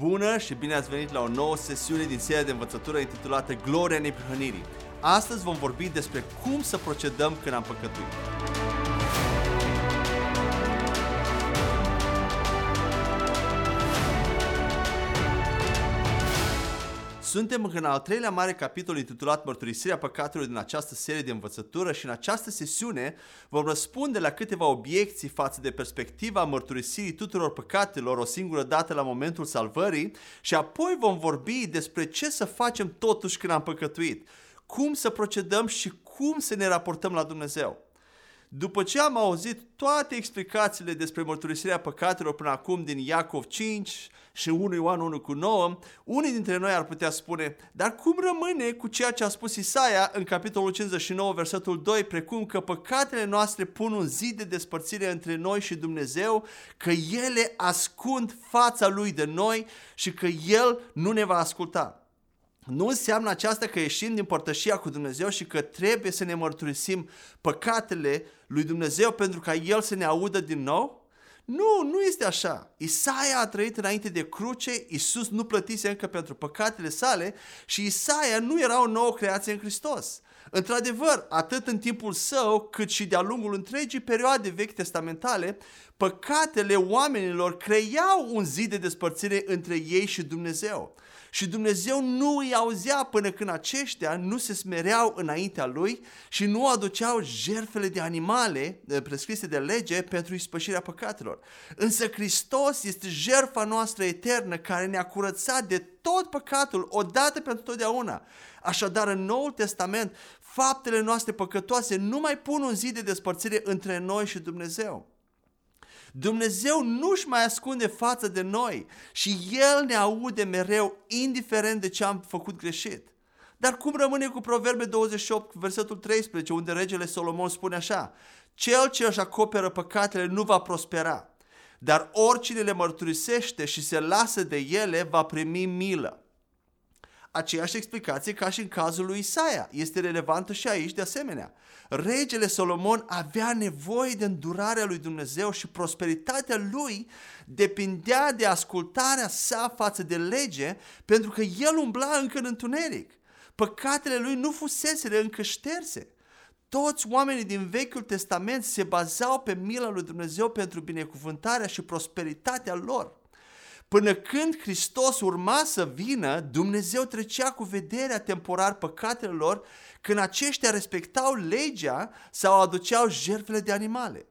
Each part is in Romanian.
Bună și bine ați venit la o nouă sesiune din seria de învățătură intitulată Gloria Neprihănirii. Astăzi vom vorbi despre cum să procedăm când am păcătuit. Suntem în al treilea mare capitol intitulat Mărturisirea păcatelor din această serie de învățătură și în această sesiune vom răspunde la câteva obiecții față de perspectiva mărturisirii tuturor păcatelor o singură dată la momentul salvării și apoi vom vorbi despre ce să facem totuși când am păcătuit, cum să procedăm și cum să ne raportăm la Dumnezeu. După ce am auzit toate explicațiile despre mărturisirea păcatelor până acum din Iacov 5 și 1 Ioan 1 cu 9, unii dintre noi ar putea spune, dar cum rămâne cu ceea ce a spus Isaia în capitolul 59, versetul 2, precum că păcatele noastre pun un zid de despărțire între noi și Dumnezeu, că ele ascund fața lui de noi și că El nu ne va asculta. Nu înseamnă aceasta că ieșim din părtășia cu Dumnezeu și că trebuie să ne mărturisim păcatele lui Dumnezeu pentru ca El să ne audă din nou? Nu, nu este așa. Isaia a trăit înainte de cruce, Isus nu plătise încă pentru păcatele sale și Isaia nu era o nouă creație în Hristos. Într-adevăr, atât în timpul său, cât și de-a lungul întregii perioade vechi testamentale, păcatele oamenilor creau un zid de despărțire între ei și Dumnezeu. Și Dumnezeu nu îi auzea până când aceștia nu se smereau înaintea lui și nu aduceau jertfele de animale prescrise de lege pentru ispășirea păcatelor. Însă Hristos este jertfa noastră eternă care ne-a curățat de tot păcatul odată pentru totdeauna. Așadar, în Noul Testament, faptele noastre păcătoase nu mai pun un zid de despărțire între noi și Dumnezeu. Dumnezeu nu-și mai ascunde față de noi și El ne aude mereu, indiferent de ce am făcut greșit. Dar cum rămâne cu Proverbe 28, versetul 13, unde regele Solomon spune așa, Cel ce își acoperă păcatele nu va prospera, dar oricine le mărturisește și se lasă de ele va primi milă aceeași explicație ca și în cazul lui Isaia. Este relevantă și aici de asemenea. Regele Solomon avea nevoie de îndurarea lui Dumnezeu și prosperitatea lui depindea de ascultarea sa față de lege pentru că el umbla încă în întuneric. Păcatele lui nu fusese încă șterse. Toți oamenii din Vechiul Testament se bazau pe mila lui Dumnezeu pentru binecuvântarea și prosperitatea lor. Până când Hristos urma să vină, Dumnezeu trecea cu vederea temporar păcatele lor când aceștia respectau legea sau aduceau jertfele de animale.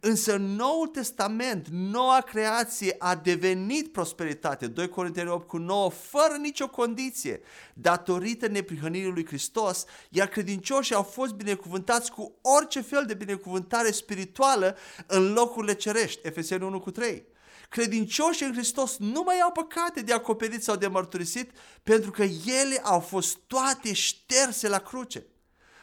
Însă în Noul Testament, noua creație a devenit prosperitate, 2 Corinteni 8 cu 9, fără nicio condiție, datorită neprihănirii lui Hristos, iar credincioșii au fost binecuvântați cu orice fel de binecuvântare spirituală în locurile cerești, Efeseni 1 cu 3 credincioșii în Hristos nu mai au păcate de acoperit sau de mărturisit pentru că ele au fost toate șterse la cruce.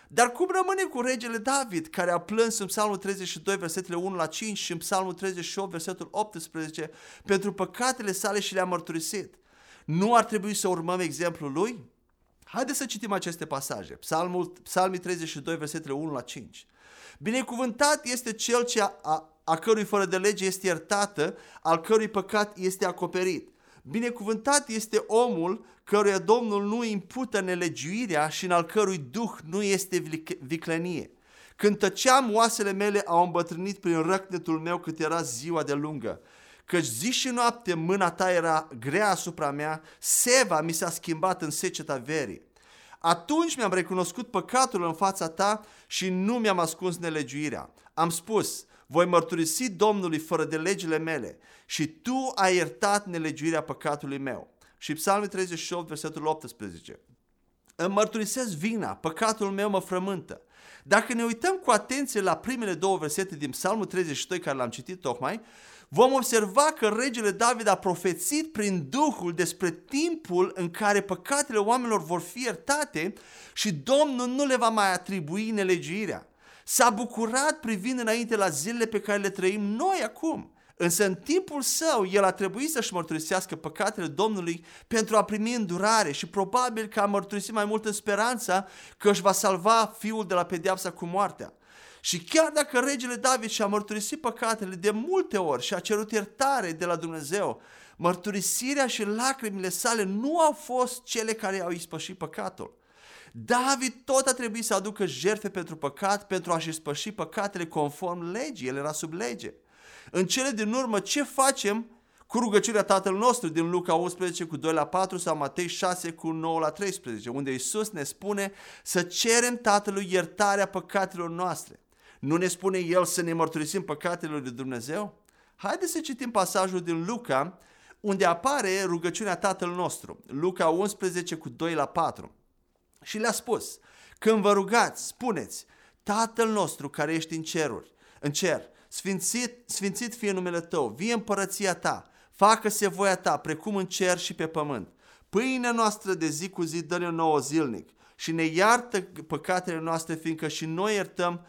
Dar cum rămâne cu regele David, care a plâns în Psalmul 32, versetele 1 la 5 și în Psalmul 38, versetul 18, pentru păcatele sale și le-a mărturisit? Nu ar trebui să urmăm exemplul lui? Haideți să citim aceste pasaje. Psalmul, Psalmii 32, versetele 1 la 5. Binecuvântat este cel ce a, a, a cărui fără de lege este iertată, al cărui păcat este acoperit. Binecuvântat este omul căruia Domnul nu impută nelegiuirea și în al cărui duh nu este viclenie. Când tăceam, oasele mele au îmbătrânit prin răcnetul meu cât era ziua de lungă. Căci zi și noapte mâna ta era grea asupra mea, seva mi s-a schimbat în seceta verii. Atunci mi-am recunoscut păcatul în fața ta și nu mi-am ascuns nelegiuirea. Am spus, voi mărturisi Domnului fără de legile mele și tu ai iertat nelegiuirea păcatului meu. Și Psalmul 38, versetul 18. Îmi mărturisesc vina, păcatul meu mă frământă. Dacă ne uităm cu atenție la primele două versete din Psalmul 32 care l-am citit tocmai, vom observa că regele David a profețit prin Duhul despre timpul în care păcatele oamenilor vor fi iertate și Domnul nu le va mai atribui nelegiuirea s-a bucurat privind înainte la zilele pe care le trăim noi acum. Însă în timpul său, el a trebuit să-și mărturisească păcatele Domnului pentru a primi îndurare și probabil că a mărturisit mai mult în speranța că își va salva fiul de la pedeapsa cu moartea. Și chiar dacă regele David și-a mărturisit păcatele de multe ori și a cerut iertare de la Dumnezeu, Mărturisirea și lacrimile sale nu au fost cele care au ispășit păcatul. David tot a trebuit să aducă jertfe pentru păcat pentru a-și spăși păcatele conform legii, el era sub lege. În cele din urmă, ce facem cu rugăciunea Tatăl nostru din Luca 11 cu 2 la 4 sau Matei 6 cu 9 la 13, unde Isus ne spune să cerem Tatălui iertarea păcatelor noastre. Nu ne spune El să ne mărturisim păcatele lui Dumnezeu? Haideți să citim pasajul din Luca, unde apare rugăciunea Tatăl nostru. Luca 11 cu 2 la 4. Și le-a spus, când vă rugați, spuneți, Tatăl nostru care ești în ceruri, în cer, sfințit, sfințit fie numele Tău, vie împărăția Ta, facă-se voia Ta, precum în cer și pe pământ. Pâinea noastră de zi cu zi dă-ne nouă zilnic și ne iartă păcatele noastre, fiindcă și noi iertăm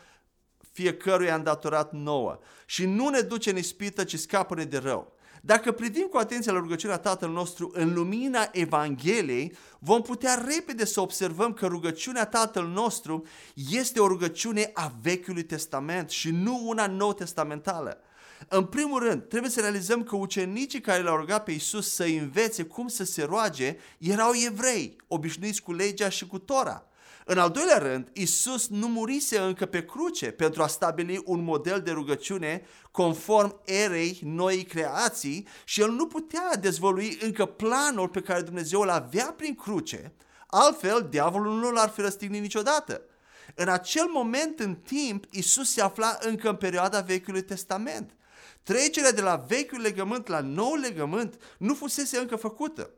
fiecăruia îndatorat nouă. Și nu ne duce în ispită, ci scapă-ne de rău. Dacă privim cu atenție la rugăciunea Tatăl nostru în lumina Evangheliei, vom putea repede să observăm că rugăciunea Tatăl nostru este o rugăciune a Vechiului Testament și nu una nou testamentală. În primul rând, trebuie să realizăm că ucenicii care l-au rugat pe Isus să învețe cum să se roage erau evrei, obișnuiți cu legea și cu Tora. În al doilea rând, Isus nu murise încă pe cruce pentru a stabili un model de rugăciune conform erei noii creații și el nu putea dezvălui încă planul pe care Dumnezeu îl avea prin cruce, altfel diavolul nu l-ar fi răstignit niciodată. În acel moment în timp, Isus se afla încă în perioada Vechiului Testament. Trecerea de la vechiul legământ la nou legământ nu fusese încă făcută.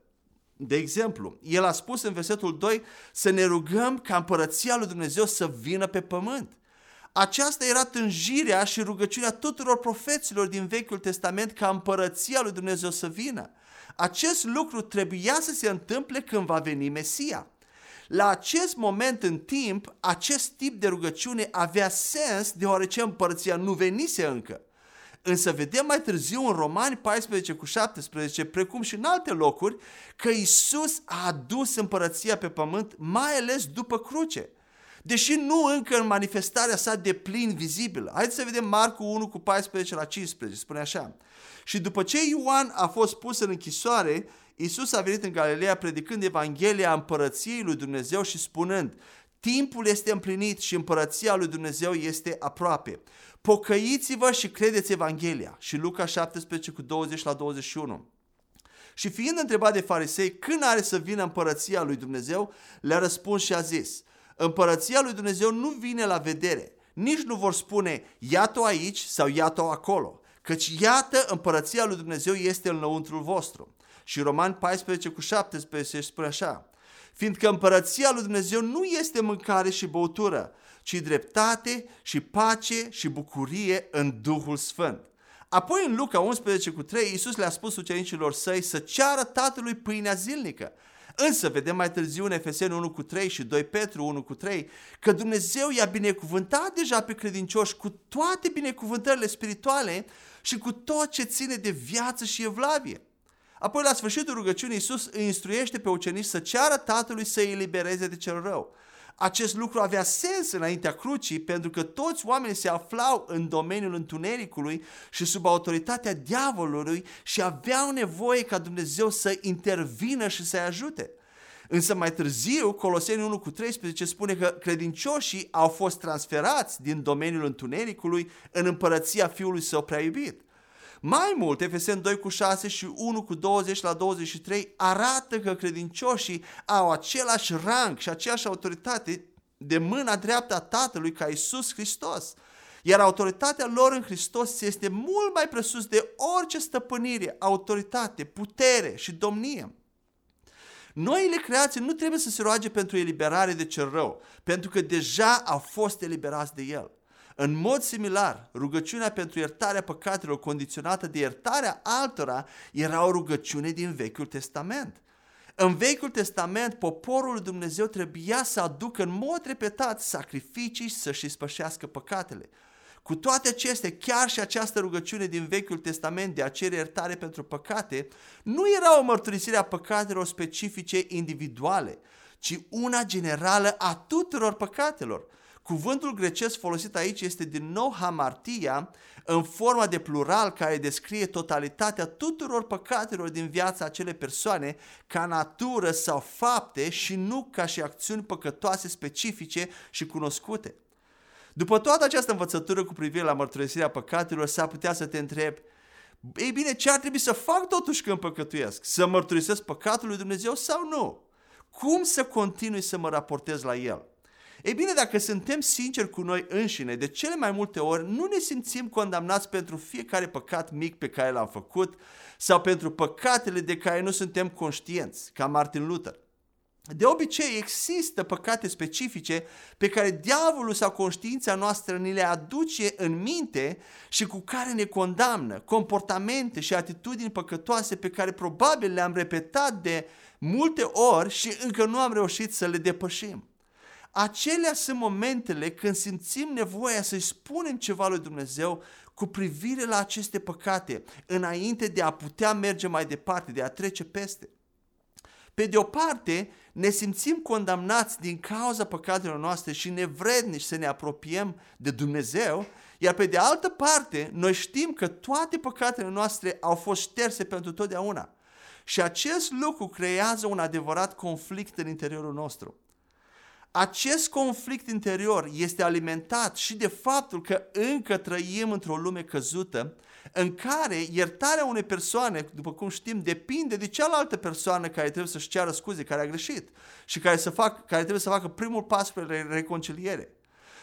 De exemplu, el a spus în versetul 2 să ne rugăm ca împărăția lui Dumnezeu să vină pe pământ. Aceasta era tânjirea și rugăciunea tuturor profeților din Vechiul Testament ca împărăția lui Dumnezeu să vină. Acest lucru trebuia să se întâmple când va veni Mesia. La acest moment în timp, acest tip de rugăciune avea sens deoarece împărăția nu venise încă. Însă vedem mai târziu în Romani 14 cu 17, precum și în alte locuri, că Isus a adus împărăția pe pământ, mai ales după cruce. Deși nu încă în manifestarea sa de plin vizibilă. Haideți să vedem Marcu 1 cu 14 la 15, spune așa. Și după ce Ioan a fost pus în închisoare, Isus a venit în Galileea predicând Evanghelia împărăției lui Dumnezeu și spunând, timpul este împlinit și împărăția lui Dumnezeu este aproape. Pocăiți-vă și credeți Evanghelia. Și Luca 17 cu 20 la 21. Și fiind întrebat de farisei când are să vină împărăția lui Dumnezeu, le-a răspuns și a zis, împărăția lui Dumnezeu nu vine la vedere, nici nu vor spune, iată-o aici sau iată-o acolo, căci iată împărăția lui Dumnezeu este în lăuntrul vostru. Și Roman 14 cu 17 spune așa, fiindcă împărăția lui Dumnezeu nu este mâncare și băutură, ci dreptate și pace și bucurie în Duhul Sfânt. Apoi în Luca 11 cu 3, Iisus le-a spus ucenicilor săi să ceară Tatălui pâinea zilnică. Însă vedem mai târziu în Efeseni 1 cu 3 și 2 Petru 1 cu 3 că Dumnezeu i-a binecuvântat deja pe credincioși cu toate binecuvântările spirituale și cu tot ce ține de viață și evlavie. Apoi la sfârșitul rugăciunii Iisus îi instruiește pe ucenici să ceară Tatălui să îi elibereze de cel rău acest lucru avea sens înaintea crucii pentru că toți oamenii se aflau în domeniul întunericului și sub autoritatea diavolului și aveau nevoie ca Dumnezeu să intervină și să-i ajute. Însă mai târziu, Coloseni 1 cu 13 spune că credincioșii au fost transferați din domeniul întunericului în împărăția Fiului Său prea iubit. Mai mult, Efesen 2 cu 6 și 1 cu 20 la 23 arată că credincioșii au același rang și aceeași autoritate de mâna dreaptă a Tatălui ca Isus Hristos. Iar autoritatea lor în Hristos este mult mai presus de orice stăpânire, autoritate, putere și domnie. Noile creații nu trebuie să se roage pentru eliberare de cel rău, pentru că deja au fost eliberați de el. În mod similar, rugăciunea pentru iertarea păcatelor condiționată de iertarea altora era o rugăciune din Vechiul Testament. În Vechiul Testament, poporul lui Dumnezeu trebuia să aducă în mod repetat sacrificii să-și spășească păcatele. Cu toate acestea, chiar și această rugăciune din Vechiul Testament de a cere iertare pentru păcate nu era o mărturisire a păcatelor specifice individuale, ci una generală a tuturor păcatelor – Cuvântul grecesc folosit aici este din nou hamartia în forma de plural care descrie totalitatea tuturor păcatelor din viața acelei persoane ca natură sau fapte și nu ca și acțiuni păcătoase specifice și cunoscute. După toată această învățătură cu privire la mărturisirea păcatelor, s-ar putea să te întrebi, ei bine, ce ar trebui să fac totuși când păcătuiesc? Să mărturisesc păcatul lui Dumnezeu sau nu? Cum să continui să mă raportez la el? Ei bine, dacă suntem sinceri cu noi înșine, de cele mai multe ori nu ne simțim condamnați pentru fiecare păcat mic pe care l-am făcut sau pentru păcatele de care nu suntem conștienți, ca Martin Luther. De obicei există păcate specifice pe care diavolul sau conștiința noastră ni le aduce în minte și cu care ne condamnă, comportamente și atitudini păcătoase pe care probabil le-am repetat de multe ori și încă nu am reușit să le depășim. Acelea sunt momentele când simțim nevoia să-i spunem ceva lui Dumnezeu cu privire la aceste păcate, înainte de a putea merge mai departe, de a trece peste. Pe de o parte, ne simțim condamnați din cauza păcatelor noastre și nevrednici să ne apropiem de Dumnezeu, iar pe de altă parte, noi știm că toate păcatele noastre au fost șterse pentru totdeauna. Și acest lucru creează un adevărat conflict în interiorul nostru. Acest conflict interior este alimentat și de faptul că încă trăim într-o lume căzută în care iertarea unei persoane, după cum știm, depinde de cealaltă persoană care trebuie să-și ceară scuze, care a greșit și care, să fac, care trebuie să facă primul pas spre reconciliere.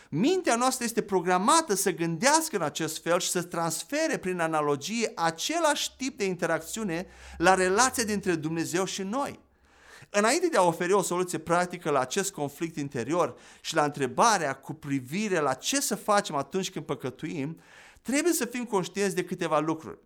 Mintea noastră este programată să gândească în acest fel și să transfere prin analogie același tip de interacțiune la relația dintre Dumnezeu și noi. Înainte de a oferi o soluție practică la acest conflict interior și la întrebarea cu privire la ce să facem atunci când păcătuim, trebuie să fim conștienți de câteva lucruri.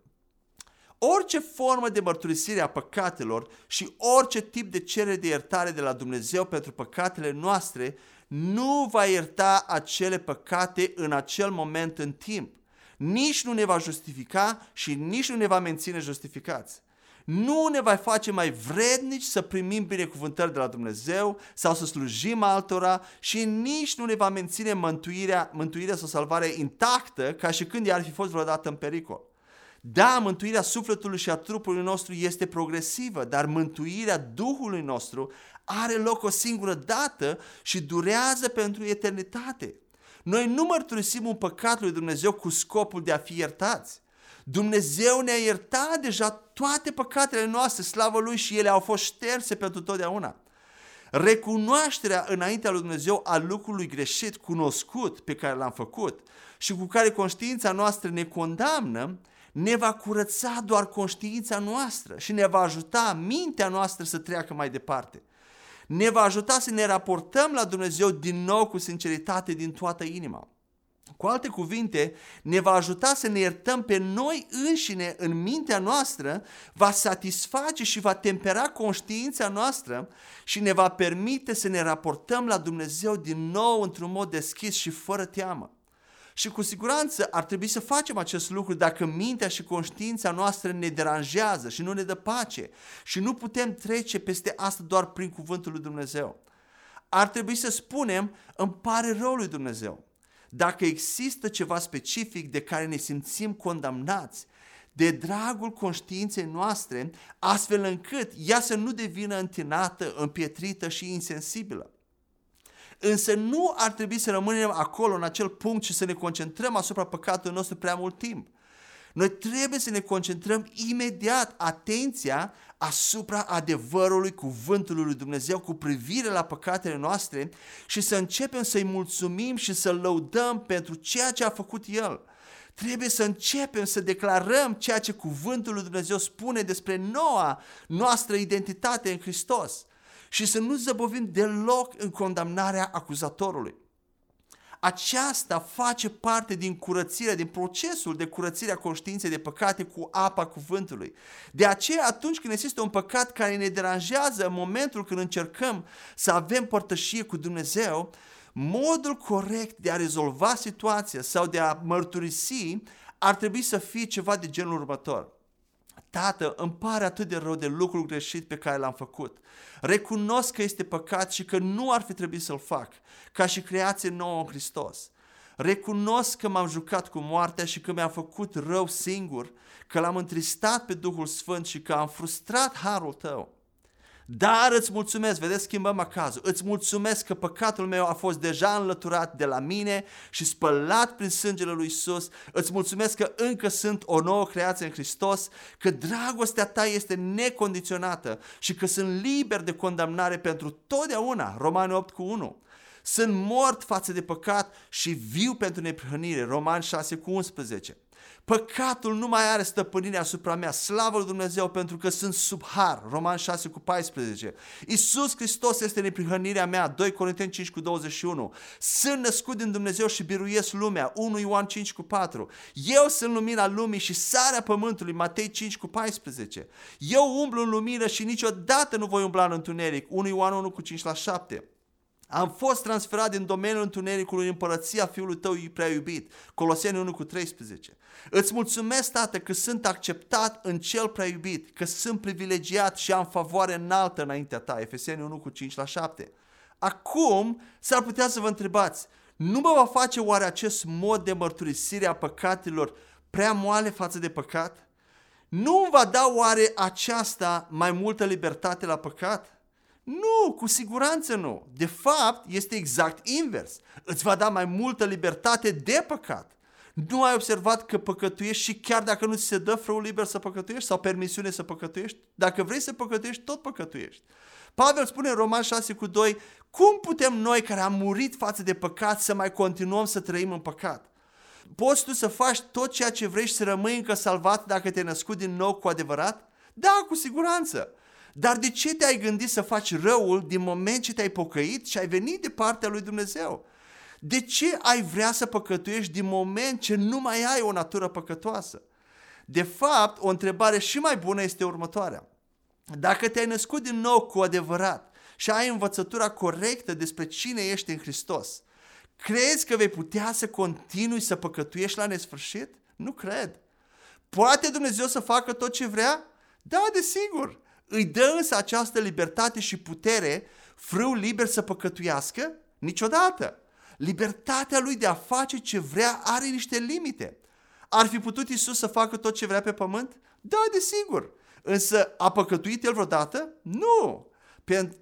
Orice formă de mărturisire a păcatelor și orice tip de cerere de iertare de la Dumnezeu pentru păcatele noastre nu va ierta acele păcate în acel moment în timp. Nici nu ne va justifica și nici nu ne va menține justificați nu ne va face mai vrednici să primim binecuvântări de la Dumnezeu sau să slujim altora și nici nu ne va menține mântuirea, mântuirea sau salvarea intactă ca și când ea ar fi fost vreodată în pericol. Da, mântuirea sufletului și a trupului nostru este progresivă, dar mântuirea Duhului nostru are loc o singură dată și durează pentru eternitate. Noi nu mărturisim un păcat lui Dumnezeu cu scopul de a fi iertați. Dumnezeu ne-a iertat deja toate păcatele noastre, slavă Lui și ele au fost șterse pentru totdeauna. Recunoașterea înaintea lui Dumnezeu a lucrului greșit, cunoscut, pe care l-am făcut și cu care conștiința noastră ne condamnă, ne va curăța doar conștiința noastră și ne va ajuta mintea noastră să treacă mai departe. Ne va ajuta să ne raportăm la Dumnezeu din nou cu sinceritate din toată inima. Cu alte cuvinte, ne va ajuta să ne iertăm pe noi înșine în mintea noastră, va satisface și va tempera conștiința noastră și ne va permite să ne raportăm la Dumnezeu din nou într-un mod deschis și fără teamă. Și cu siguranță ar trebui să facem acest lucru dacă mintea și conștiința noastră ne deranjează și nu ne dă pace și nu putem trece peste asta doar prin cuvântul lui Dumnezeu. Ar trebui să spunem, îmi pare rău lui Dumnezeu dacă există ceva specific de care ne simțim condamnați, de dragul conștiinței noastre, astfel încât ea să nu devină întinată, împietrită și insensibilă. Însă nu ar trebui să rămânem acolo, în acel punct, și să ne concentrăm asupra păcatului nostru prea mult timp. Noi trebuie să ne concentrăm imediat atenția asupra adevărului cuvântului lui Dumnezeu cu privire la păcatele noastre și să începem să-i mulțumim și să-L lăudăm pentru ceea ce a făcut El. Trebuie să începem să declarăm ceea ce cuvântul lui Dumnezeu spune despre noua noastră identitate în Hristos și să nu zăbovim deloc în condamnarea acuzatorului aceasta face parte din curățirea, din procesul de curățire a conștiinței de păcate cu apa cuvântului. De aceea, atunci când există un păcat care ne deranjează în momentul când încercăm să avem părtășie cu Dumnezeu, modul corect de a rezolva situația sau de a mărturisi ar trebui să fie ceva de genul următor. Tată, îmi pare atât de rău de lucrul greșit pe care l-am făcut. Recunosc că este păcat și că nu ar fi trebuit să-l fac, ca și creație nouă în Hristos. Recunosc că m-am jucat cu moartea și că mi-am făcut rău singur, că l-am întristat pe Duhul Sfânt și că am frustrat harul tău. Dar îți mulțumesc, vedeți, schimbăm acazul, îți mulțumesc că păcatul meu a fost deja înlăturat de la mine și spălat prin sângele lui Isus. Îți mulțumesc că încă sunt o nouă creație în Hristos, că dragostea ta este necondiționată și că sunt liber de condamnare pentru totdeauna. Romani 8 cu 1. Sunt mort față de păcat și viu pentru neprihănire. Romani 6 cu 11. Păcatul nu mai are stăpânire asupra mea. Slavă lui Dumnezeu pentru că sunt sub har. Roman 6 cu 14. Iisus Hristos este neprihănirea mea. 2 Corinteni 5 cu 21. Sunt născut din Dumnezeu și biruiesc lumea. 1 Ioan 5 cu 4. Eu sunt lumina lumii și sarea pământului. Matei 5 cu 14. Eu umblu în lumină și niciodată nu voi umbla în întuneric. 1 Ioan 1 cu 5 la 7. Am fost transferat din domeniul întunericului în împărăția Fiului tău prea iubit. Coloseni 1 cu 13. Îți mulțumesc, Tată, că sunt acceptat în cel prea iubit, că sunt privilegiat și am favoare înaltă înaintea ta. Efeseni 1 cu 5 la 7. Acum s-ar putea să vă întrebați, nu mă va face oare acest mod de mărturisire a păcatelor prea moale față de păcat? Nu îmi va da oare aceasta mai multă libertate la păcat? Nu, cu siguranță nu. De fapt, este exact invers. Îți va da mai multă libertate de păcat. Nu ai observat că păcătuiești și chiar dacă nu ți se dă frăul liber să păcătuiești sau permisiune să păcătuiești, dacă vrei să păcătuiești, tot păcătuiești. Pavel spune în Roman 6 cu 2, cum putem noi care am murit față de păcat să mai continuăm să trăim în păcat? Poți tu să faci tot ceea ce vrei și să rămâi încă salvat dacă te-ai născut din nou cu adevărat? Da, cu siguranță. Dar de ce te-ai gândit să faci răul din moment ce te-ai pocăit și ai venit de partea lui Dumnezeu? De ce ai vrea să păcătuiești din moment ce nu mai ai o natură păcătoasă? De fapt, o întrebare și mai bună este următoarea. Dacă te-ai născut din nou cu adevărat și ai învățătura corectă despre cine ești în Hristos, crezi că vei putea să continui să păcătuiești la nesfârșit? Nu cred. Poate Dumnezeu să facă tot ce vrea? Da, desigur. Îi dă însă această libertate și putere frâu liber să păcătuiască? Niciodată. Libertatea lui de a face ce vrea are niște limite. Ar fi putut Isus să facă tot ce vrea pe pământ? Da, desigur. Însă a păcătuit el vreodată? Nu.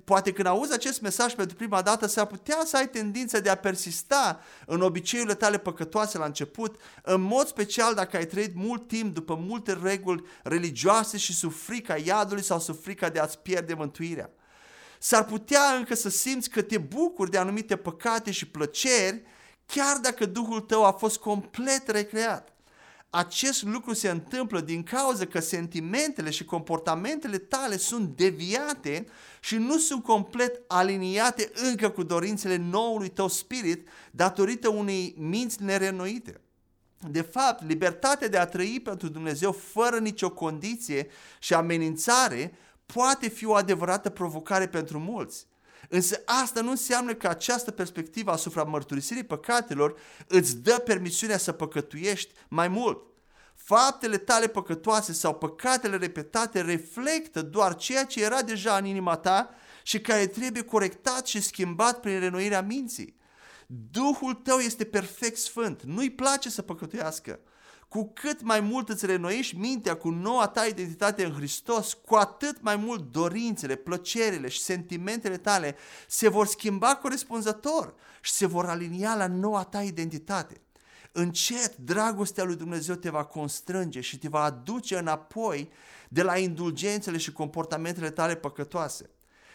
Poate când auzi acest mesaj pentru prima dată, s-ar putea să ai tendința de a persista în obiceiurile tale păcătoase la început, în mod special dacă ai trăit mult timp după multe reguli religioase și sub frica iadului sau sub frica de a-ți pierde mântuirea. S-ar putea încă să simți că te bucuri de anumite păcate și plăceri, chiar dacă Duhul tău a fost complet recreat. Acest lucru se întâmplă din cauza că sentimentele și comportamentele tale sunt deviate și nu sunt complet aliniate încă cu dorințele noului tău spirit datorită unei minți nerenoite. De fapt, libertatea de a trăi pentru Dumnezeu fără nicio condiție și amenințare poate fi o adevărată provocare pentru mulți. Însă asta nu înseamnă că această perspectivă asupra mărturisirii păcatelor îți dă permisiunea să păcătuiești mai mult. Faptele tale păcătoase sau păcatele repetate reflectă doar ceea ce era deja în inima ta și care trebuie corectat și schimbat prin renoirea minții. Duhul tău este perfect sfânt, nu-i place să păcătuiască. Cu cât mai mult îți renoiești mintea cu noua ta identitate în Hristos, cu atât mai mult dorințele, plăcerile și sentimentele tale se vor schimba corespunzător și se vor alinia la noua ta identitate. Încet, dragostea lui Dumnezeu te va constrânge și te va aduce înapoi de la indulgențele și comportamentele tale păcătoase.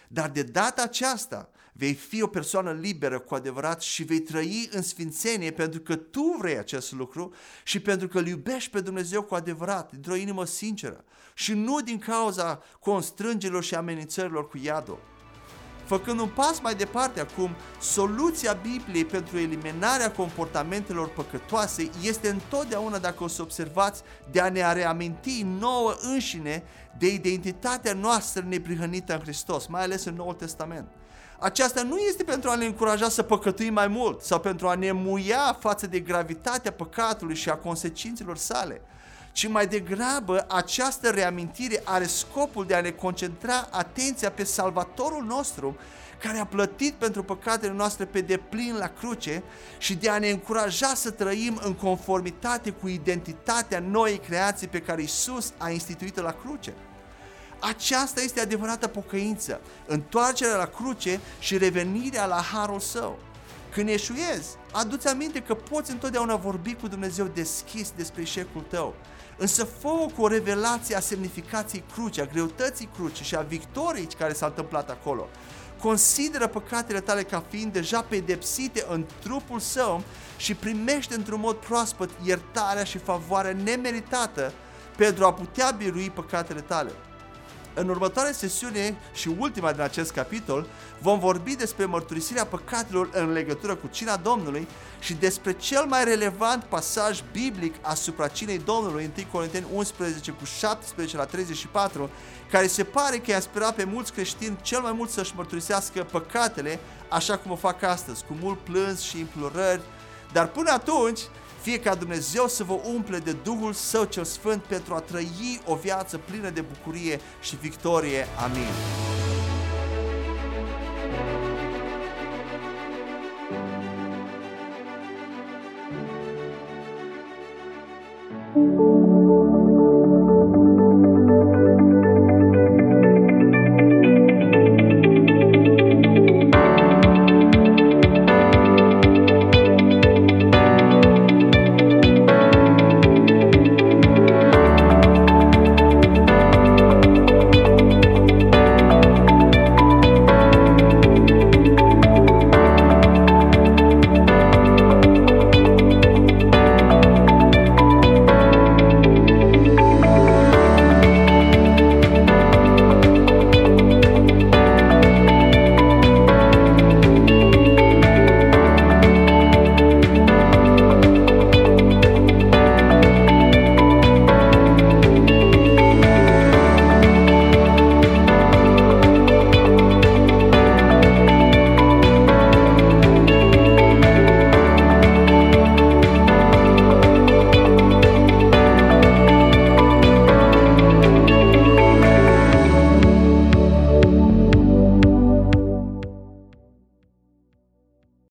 Dar de data aceasta vei fi o persoană liberă cu adevărat și vei trăi în sfințenie pentru că tu vrei acest lucru și pentru că îl iubești pe Dumnezeu cu adevărat, dintr-o inimă sinceră și nu din cauza constrângerilor și amenințărilor cu iadul. Făcând un pas mai departe acum, soluția Bibliei pentru eliminarea comportamentelor păcătoase este întotdeauna, dacă o să observați, de a ne reaminti nouă înșine de identitatea noastră neprihănită în Hristos, mai ales în Noul Testament. Aceasta nu este pentru a ne încuraja să păcătuim mai mult sau pentru a ne muia față de gravitatea păcatului și a consecințelor sale, ci mai degrabă această reamintire are scopul de a ne concentra atenția pe Salvatorul nostru care a plătit pentru păcatele noastre pe deplin la cruce și de a ne încuraja să trăim în conformitate cu identitatea noii creații pe care Isus a instituit-o la cruce. Aceasta este adevărată pocăință, întoarcerea la cruce și revenirea la harul său. Când eșuezi, adu-ți aminte că poți întotdeauna vorbi cu Dumnezeu deschis despre eșecul tău. Însă fă cu o revelație a semnificației cruce, a greutății cruce și a victoriei care s-a întâmplat acolo. Consideră păcatele tale ca fiind deja pedepsite în trupul său și primește într-un mod proaspăt iertarea și favoarea nemeritată pentru a putea birui păcatele tale. În următoarea sesiune și ultima din acest capitol vom vorbi despre mărturisirea păcatelor în legătură cu cina Domnului și despre cel mai relevant pasaj biblic asupra cinei Domnului, 1 Corinteni 11 cu 17 la 34, care se pare că i-a sperat pe mulți creștini cel mai mult să-și mărturisească păcatele, așa cum o fac astăzi, cu mult plâns și implorări, dar până atunci fie ca Dumnezeu să vă umple de Duhul Său cel Sfânt pentru a trăi o viață plină de bucurie și victorie. Amin.